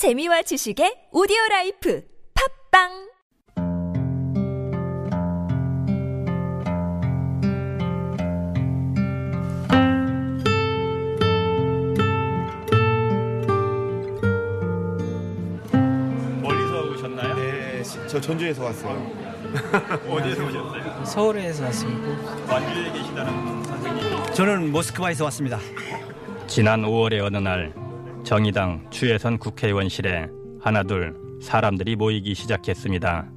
재미와 지식의 오디오 life 팟빵 멀리서 오셨나요? 네, 시- 저 전주에서 왔어요. 어디에서 오셨어요? 서울에서 왔습니다. 완주에 계시다는 선생님. 저는 모스크바에서 왔습니다. 지난 5월의 어느 날 정의당 추혜선 국회의원실에 하나둘 사람들이 모이기 시작했습니다.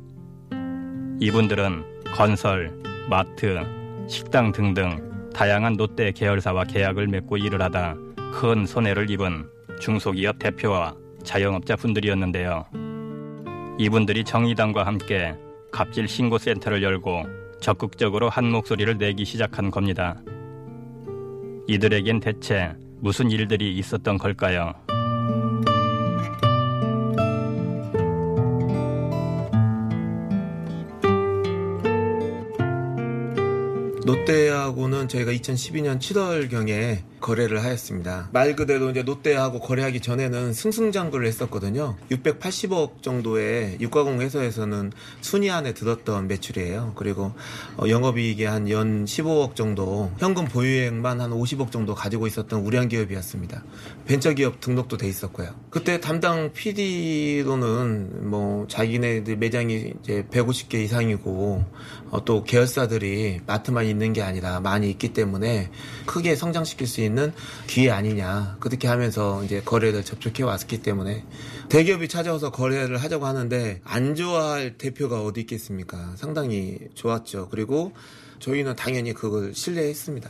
이분들은 건설, 마트, 식당 등등 다양한 롯데 계열사와 계약을 맺고 일을 하다 큰 손해를 입은 중소기업 대표와 자영업자 분들이었는데요. 이분들이 정의당과 함께 갑질 신고센터를 열고 적극적으로 한 목소리를 내기 시작한 겁니다. 이들에겐 대체 무슨 일들이 있었던 걸까요? 롯데하고는 저희가 2012년 7월경에 거래를 하였습니다. 말 그대로 이제 롯데하고 거래하기 전에는 승승장구를 했었거든요. 680억 정도의 육가공 회사에서는 순위 안에 들었던 매출이에요. 그리고 어, 영업이익이 한 연 15억 정도, 현금 보유액만 한 50억 정도 가지고 있었던 우량 기업이었습니다. 벤처기업 등록도 돼 있었고요. 그때 담당 PD로는 뭐 자기네들 매장이 이제 150개 이상이고 어, 또 계열사들이 마트만 있는 게 아니라 많이 있기 때문에 크게 성장시킬 수 있는 기회 아니냐 그렇게 하면서 이제 거래를 접촉해 왔기 때문에 대기업이 찾아와서 거래를 하자고 하는데 안 좋아할 대표가 어디 있겠습니까? 상당히 좋았죠. 그리고 저희는 당연히 그걸 신뢰했습니다.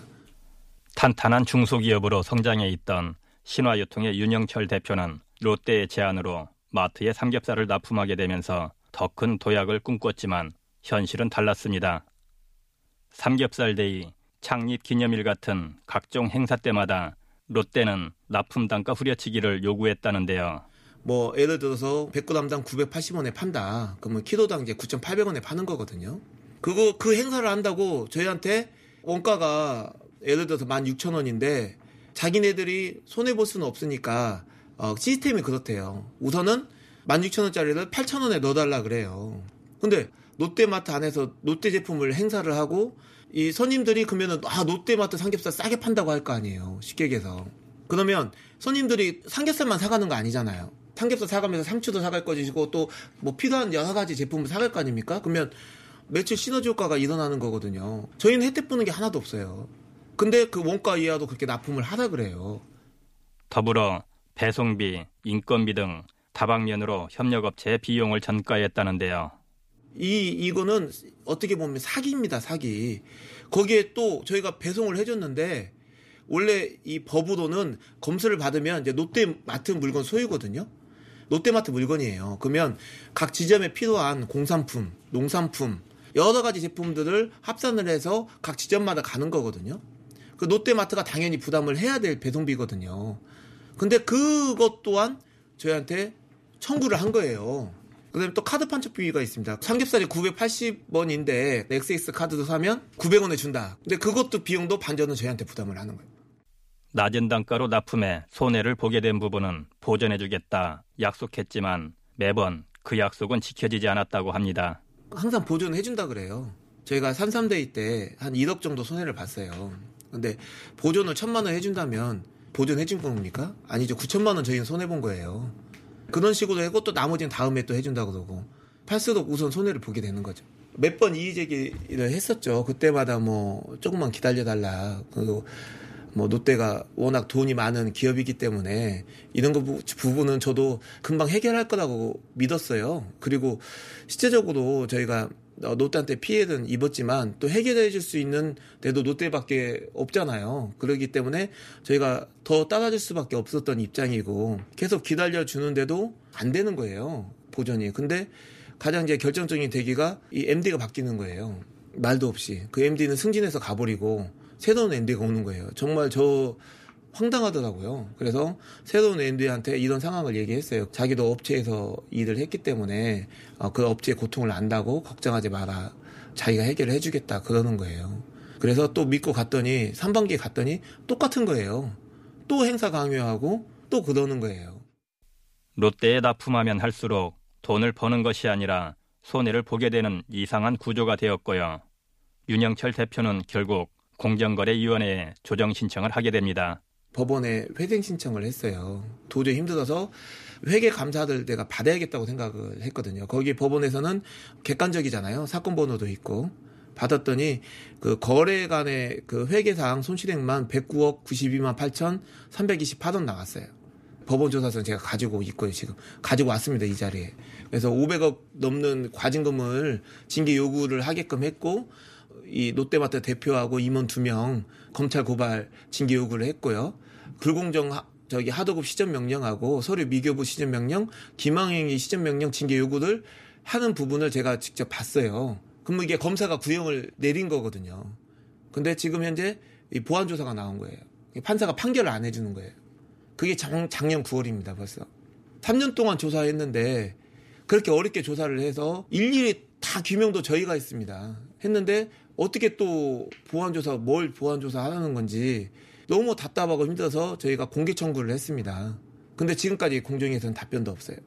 탄탄한 중소기업으로 성장해 있던 신화유통의 윤영철 대표는 롯데의 제안으로 마트에 삼겹살을 납품하게 되면서 더 큰 도약을 꿈꿨지만 현실은 달랐습니다. 삼겹살 데이, 창립 기념일 같은 각종 행사 때마다 롯데는 납품 단가 후려치기를 요구했다는데요. 뭐 예를 들어서 100g당 980원에 판다. 그러면 키로당 이제 9,800원에 파는 거거든요. 그거 그 행사를 한다고 저희한테 원가가 예를 들어서 16,000원인데 자기네들이 손해 볼 수는 없으니까 어, 시스템이 그렇대요. 우선은 16,000원짜리를 8,000원에 넣어달라 그래요. 근데 롯데마트 안에서 롯데 제품을 행사를 하고 이 손님들이 그러면은 아 롯데마트 삼겹살 싸게 판다고 할 거 아니에요. 얘기해서. 그러면 손님들이 삼겹살만 사가는 거 아니잖아요. 삼겹살 사가면서 상추도 사갈 것이고 또 뭐 필요한 여러 가지 제품을 사갈 거 아닙니까? 그러면 매출 시너지 효과가 일어나는 거거든요. 저희는 혜택 보는 게 하나도 없어요. 근데 그 원가 이하도 그렇게 납품을 하라 그래요. 더불어 배송비, 인건비 등 다방면으로 협력업체의 비용을 전가했다는데요. 이 이거는 어떻게 보면 사기입니다 사기. 거기에 또 저희가 배송을 해줬는데 원래 이 법으로는 검수를 받으면 이제 롯데마트 물건 소유거든요. 롯데마트 물건이에요. 그러면 각 지점에 필요한 공산품 농산품 여러 가지 제품들을 합산을 해서 각 지점마다 가는 거거든요. 그 롯데마트가 당연히 부담을 해야 될 배송비거든요. 근데 그것 또한 저희한테 청구를 한 거예요 그다음에 또 카드 판촉비가 있습니다. 삼겹살이 980원인데 엑세스 카드도 사면 900원에 준다. 근데 그것도 비용도 반전은 저희한테 부담을 하는 거예요. 낮은 단가로 납품해 손해를 보게 된 부분은 보전해주겠다 약속했지만 매번 그 약속은 지켜지지 않았다고 합니다. 항상 보존해 준다 그래요. 저희가 산삼데이 때한 1억 정도 손해를 봤어요. 근데 보존을 천만 원 해준다면 보존해 준 겁니까? 아니죠. 9천만 원 저희는 손해 본 거예요. 그런 식으로 하고 또 나머지는 다음에 또 해준다 그러고 팔수록 우선 손해를 보게 되는 거죠. 몇 번 이의 제기를 했었죠. 그때마다 뭐 조금만 기다려달라. 그리고 뭐 롯데가 워낙 돈이 많은 기업이기 때문에 이런 거 부- 부분은 저도 금방 해결할 거라고 믿었어요. 그리고 실제적으로 저희가 어, 롯데한테 피해는 입었지만 또 해결해 줄 수 있는 데도 롯데밖에 없잖아요. 그렇기 때문에 저희가 더 따라줄 수밖에 없었던 입장이고 계속 기다려 주는데도 안 되는 거예요. 보전이. 근데 가장 이제 결정적인 대기가 이 MD가 바뀌는 거예요. 말도 없이. 그 MD는 승진해서 가버리고 새로운 MD가 오는 거예요. 정말 저 황당하더라고요. 그래서 새로운 MD한테 이런 상황을 얘기했어요. 자기도 업체에서 일을 했기 때문에 어, 그 업체의 고통을 안다고 걱정하지 마라. 자기가 해결을 해주겠다. 그러는 거예요. 그래서 또 믿고 갔더니 3반기에 갔더니 똑같은 거예요. 또 행사 강요하고 또 그러는 거예요. 롯데에 납품하면 할수록 돈을 버는 것이 아니라 손해를 보게 되는 이상한 구조가 되었고요. 윤영철 대표는 결국 공정거래위원회에 조정 신청을 하게 됩니다. 법원에 회생 신청을 했어요. 도저히 힘들어서 회계 감사들 내가 받아야겠다고 생각을 했거든요. 거기 법원에서는 객관적이잖아요. 사건 번호도 있고 받았더니 그 거래 간의 그 회계사항 손실액만 109억 92만 8천 328원 나왔어요. 법원 조사서는 제가 가지고 있고요, 지금. 가지고 왔습니다, 이 자리에. 그래서 500억 넘는 과징금을 징계 요구를 하게끔 했고, 이 롯데마트 대표하고 임원 두 명 검찰 고발 징계 요구를 했고요. 불공정 하, 저기 하도급 시전 명령하고 서류 미교부 시전 명령, 기망행위 시전 명령 징계 요구를 하는 부분을 제가 직접 봤어요. 그럼 이게 검사가 구형을 내린 거거든요. 근데 지금 현재 이 보안 조사가 나온 거예요. 판사가 판결을 안 해주는 거예요. 그게 작, 작년 9월입니다, 벌써. 3년 동안 조사했는데 그렇게 어렵게 조사를 해서 일일이 다 규명도 저희가 했습니다. 했는데 어떻게 또 보안조사, 뭘 보안조사 하는 건지 너무 답답하고 힘들어서 저희가 공개 청구를 했습니다. 근데 지금까지 공정위에서는 답변도 없어요.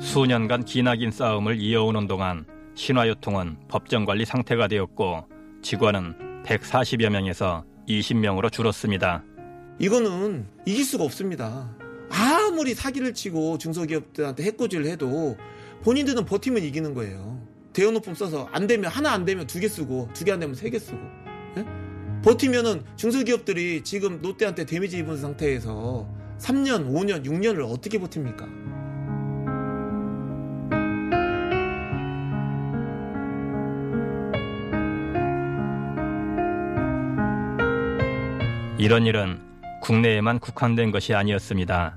수년간 기나긴 싸움을 이어오는 동안 신화유통은 법정관리 상태가 되었고 직원은 140여 명에서 20명으로 줄었습니다. 이거는 이길 수가 없습니다. 아무리 사기를 치고 중소기업들한테 해코지를 해도 본인들은 버티면 이기는 거예요. 대여높음 써서 안 되면 하나 안 되면 두 개 쓰고 두 개 안 되면 세 개 쓰고 예? 버티면은 중소기업들이 지금 롯데한테 데미지 입은 상태에서 3년, 5년, 6년을 어떻게 버팁니까? 이런 일은 국내에만 국한된 것이 아니었습니다.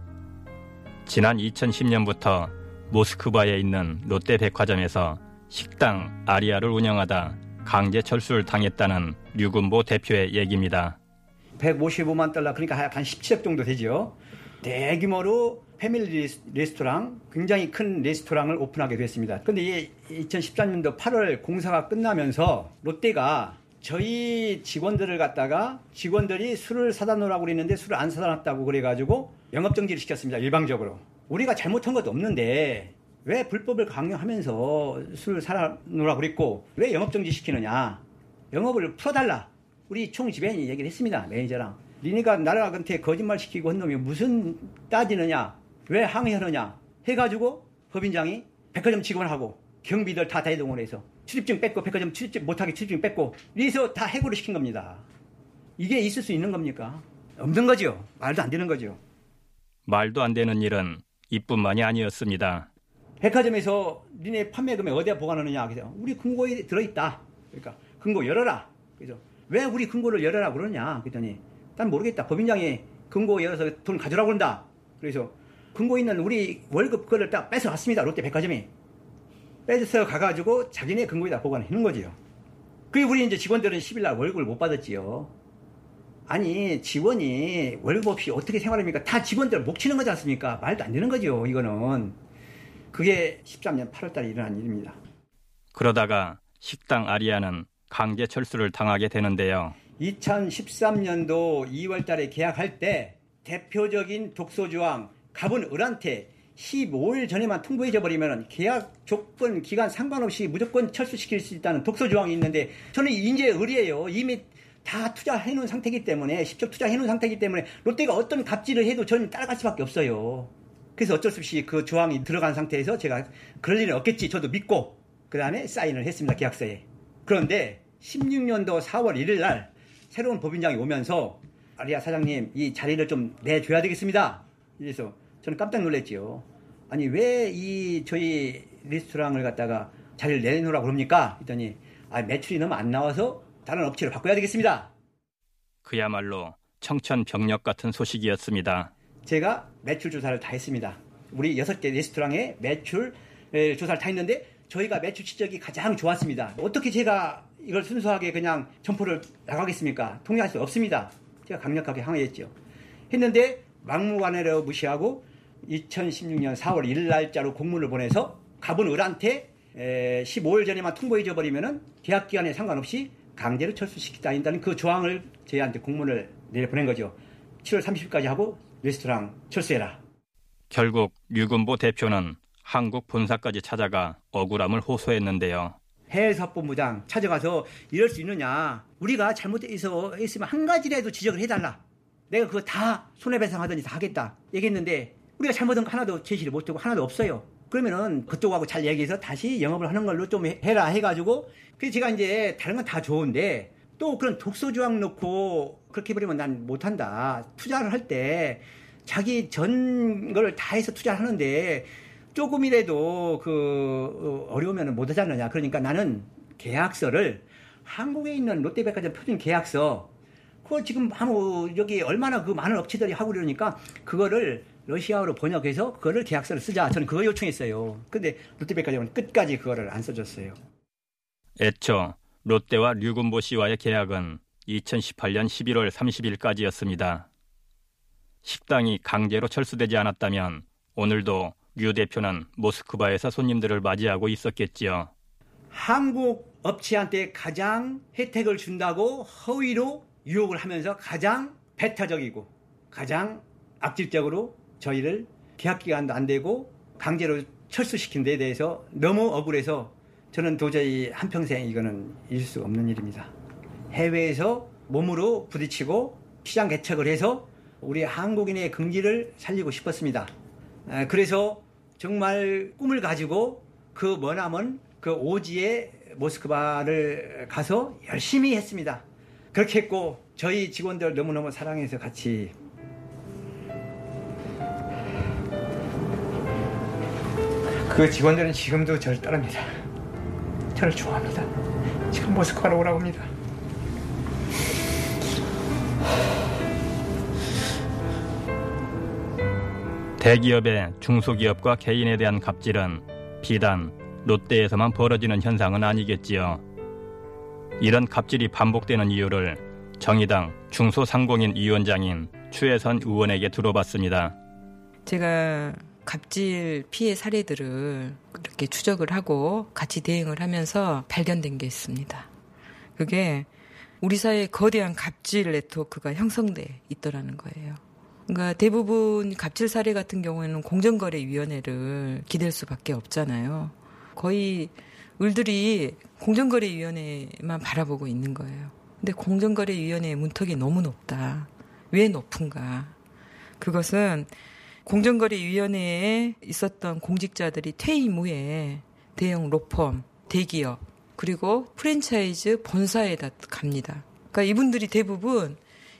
지난 2010년부터 모스크바에 있는 롯데 백화점에서 식당 아리아를 운영하다 강제 철수를 당했다는 류군보 대표의 얘기입니다. 155만 달러 그러니까 한 17억 정도 되죠. 대규모로 패밀리 레스토랑 굉장히 큰 레스토랑을 오픈하게 됐습니다. 이 2013년도 8월 공사가 끝나면서 롯데가 저희 직원들을 갖다가 직원들이 술을 사다 놓으라고 그랬는데 술을 안 사다 놨다고 그래가지고 영업정지를 시켰습니다. 일방적으로. 우리가 잘못한 것도 없는데 왜 불법을 강요하면서 술을 사다 놓으라고 그랬고 왜 영업정지 시키느냐. 영업을 풀어달라. 우리 총지배인이 얘기를 했습니다. 매니저랑. 니네가 나라한테 거짓말 시키고 한 놈이 무슨 따지느냐. 왜 항의하느냐. 해가지고 법인장이 백화점 직원 하고 경비들 다 대동을 해서 출입증 뺏고 백화점 출입증 못하게 출입증 뺏고 이래서 다 해고를 시킨 겁니다. 이게 있을 수 있는 겁니까? 없는 거죠. 말도 안 되는 거죠. 말도 안 되는 일은 이뿐만이 아니었습니다. 백화점에서 니네 판매 금액 어디에 보관하느냐 그래서 우리 금고에 들어있다. 그러니까 금고 열어라. 그래서 왜 우리 금고를 열어라 그러냐 그랬더니 난 모르겠다. 법인장이 금고 열어서 돈 가져라고 그런다. 그래서 금고 있는 우리 월급 그걸 딱 뺏어 왔습니다. 롯데 백화점이. 뺏어서 가가지고 자기네 금고에다 보관하는 거지요. 그게 우리 이제 직원들은 10일날 월급을 못 받았지요. 아니, 직원이 월급 없이 어떻게 생활합니까? 다 직원들 목 치는 거지 않습니까? 말도 안 되는 거죠, 이거는. 그게 13년 8월 달에 일어난 일입니다. 그러다가 식당 아리아는 강제 철수를 당하게 되는데요. 2013년도 2월 달에 계약할 때 대표적인 독소조항 갑은 을한테 15일 전에만 통보해줘 버리면 계약 조건 기간 상관없이 무조건 철수시킬 수 있다는 독소 조항이 있는데 저는 이제 의리예요. 이미 다 투자해 놓은 상태이기 때문에 10조 투자해 놓은 상태이기 때문에 롯데가 어떤 갑질을 해도 저는 따라갈 수밖에 없어요. 그래서 어쩔 수 없이 그 조항이 들어간 상태에서 제가 그럴 일은 없겠지 저도 믿고 그 다음에 사인을 했습니다 계약서에. 그런데 16년도 4월 1일 날 새로운 법인장이 오면서 아리아 사장님 이 자리를 좀 내줘야 되겠습니다. 그래서 저는 깜짝 놀랐지요. 아니 왜 이 저희 레스토랑을 갖다가 자리를 내놓으라고 그럽니까? 했더니 아, 매출이 너무 안 나와서 다른 업체를 바꿔야 되겠습니다. 그야말로 청천벽력 같은 소식이었습니다. 제가 매출 조사를 다 했습니다. 우리 여섯 개 레스토랑의 매출 에, 조사를 다 했는데 저희가 매출 실적이 가장 좋았습니다. 어떻게 제가 이걸 순수하게 그냥 점포를 나가겠습니까? 통일할 수 없습니다. 제가 강력하게 항의했죠. 했는데 막무가내로 무시하고 2016년 4월 1일 날짜로 공문을 보내서 갑은 을한테 15일 전에만 통보해줘 버리면은 계약 기간에 상관없이 강제로 철수시키다 한다는 그 조항을 저희한테 공문을 내려 보낸 거죠. 7월 30일까지 하고 레스토랑 철수해라. 결국 류군보 대표는 한국 본사까지 찾아가 억울함을 호소했는데요. 해외사법부장 찾아가서 이럴 수 있느냐. 우리가 있어 있으면 한 가지라도 지적을 해달라. 내가 그거 다 손해배상하든지 다 하겠다. 얘기했는데 우리가 잘못한 거 하나도 제시를 못하고 하나도 없어요. 그러면은 그쪽하고 잘 얘기해서 다시 영업을 하는 걸로 좀 해라 해가지고 그래서 제가 이제 다른 건 다 좋은데 또 그런 독소 조항 넣고 그렇게 해버리면 난 못한다. 투자를 할 때 자기 전 걸 다 해서 투자를 하는데 조금이라도 그 어려우면 못 하지 않느냐. 그러니까 나는 계약서를 한국에 있는 롯데백화점 표준 계약서 그거 지금 아무 여기 얼마나 그 많은 업체들이 하고 그러니까 그거를 러시아어로 번역해서 그거를 계약서를 쓰자. 저는 그거 요청했어요. 근데 롯데백화점은 끝까지 그거를 안 써줬어요. 애초 롯데와 류군보 씨와의 계약은 2018년 11월 30일까지였습니다. 식당이 강제로 철수되지 않았다면 오늘도 류 대표는 모스크바에서 손님들을 맞이하고 있었겠지요. 한국 업체한테 가장 혜택을 준다고 허위로 유혹을 하면서 가장 배타적이고 가장 악질적으로 저희를 계약 기간도 안 되고 강제로 철수시킨 데에 대해서 너무 억울해서 저는 도저히 한평생 이거는 잊을 수 없는 일입니다. 해외에서 몸으로 부딪히고 시장 개척을 해서 우리 한국인의 긍지를 살리고 싶었습니다. 그래서 정말 꿈을 가지고 그 머나먼 그 오지의 모스크바를 가서 열심히 했습니다. 그렇게 했고 저희 직원들 너무너무 사랑해서 같이 그 직원들은 지금도 저를 따릅니다. 저를 좋아합니다. 지금 모스크바로 오라고 합니다. 대기업의 중소기업과 개인에 대한 갑질은 비단 롯데에서만 벌어지는 현상은 아니겠지요. 이런 갑질이 반복되는 이유를 정의당 중소상공인 위원장인 추혜선 의원에게 들어봤습니다. 제가 갑질 피해 사례들을 이렇게 추적을 하고 같이 대응을 하면서 발견된 게 있습니다. 그게 우리 사회에 거대한 갑질 네트워크가 형성돼 있더라는 거예요. 그러니까 대부분 갑질 사례 같은 경우에는 공정거래위원회를 기댈 수밖에 없잖아요. 거의 을들이 공정거래위원회만 바라보고 있는 거예요. 근데 공정거래위원회의 문턱이 너무 높다. 왜 높은가? 그것은 공정거래위원회에 있었던 공직자들이 퇴임 후에 대형 로펌, 대기업, 그리고 프랜차이즈 본사에 다 갑니다. 그러니까 이분들이 대부분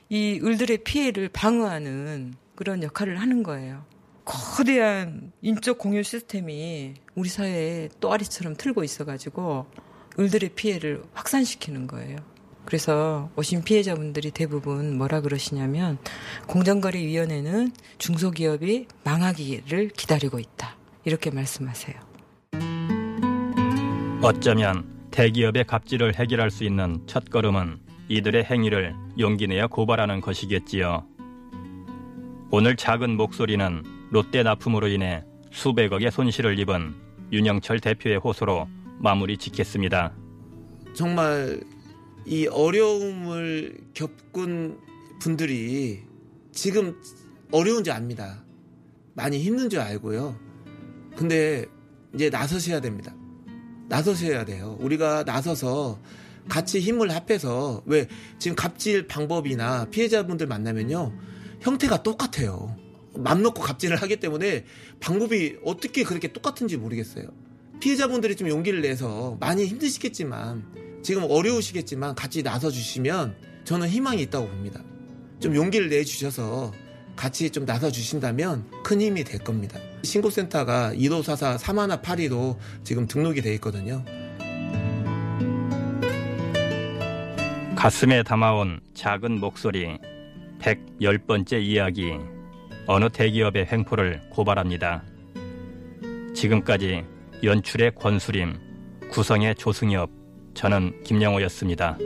이 을들의 피해를 방어하는 그런 역할을 하는 거예요. 거대한 인적 공유 시스템이 우리 사회에 또아리처럼 틀고 있어가지고 을들의 피해를 확산시키는 거예요. 그래서 오신 피해자분들이 대부분 뭐라 그러시냐면 공정거래위원회는 중소기업이 망하기를 기다리고 있다. 이렇게 말씀하세요. 어쩌면 대기업의 갑질을 해결할 수 있는 첫 걸음은 이들의 행위를 용기 내어 고발하는 것이겠지요. 오늘 작은 목소리는 롯데 납품으로 인해 수백억의 손실을 입은 윤영철 대표의 호소로 마무리 짓겠습니다. 정말 이 어려움을 겪은 분들이 지금 어려운지 압니다. 많이 힘든 줄 알고요. 근데 이제 나서셔야 됩니다. 나서셔야 돼요. 우리가 나서서 같이 힘을 합해서 왜 지금 갑질 방법이나 피해자분들 만나면요 형태가 똑같아요. 맘 놓고 갑질을 하기 때문에 방법이 어떻게 그렇게 똑같은지 모르겠어요. 피해자분들이 좀 용기를 내서 많이 힘드시겠지만 지금 어려우시겠지만 같이 나서 주시면 저는 희망이 있다고 봅니다. 좀 용기를 내 주셔서 같이 좀 나서 주신다면 큰 힘이 될 겁니다. 신고센터가 1544 3하나 82로 지금 등록이 돼 있거든요. 가슴에 담아온 작은 목소리 110번째 이야기 어느 대기업의 횡포를 고발합니다. 지금까지 연출의 권수림, 구성의 조승엽, 저는 김영호였습니다.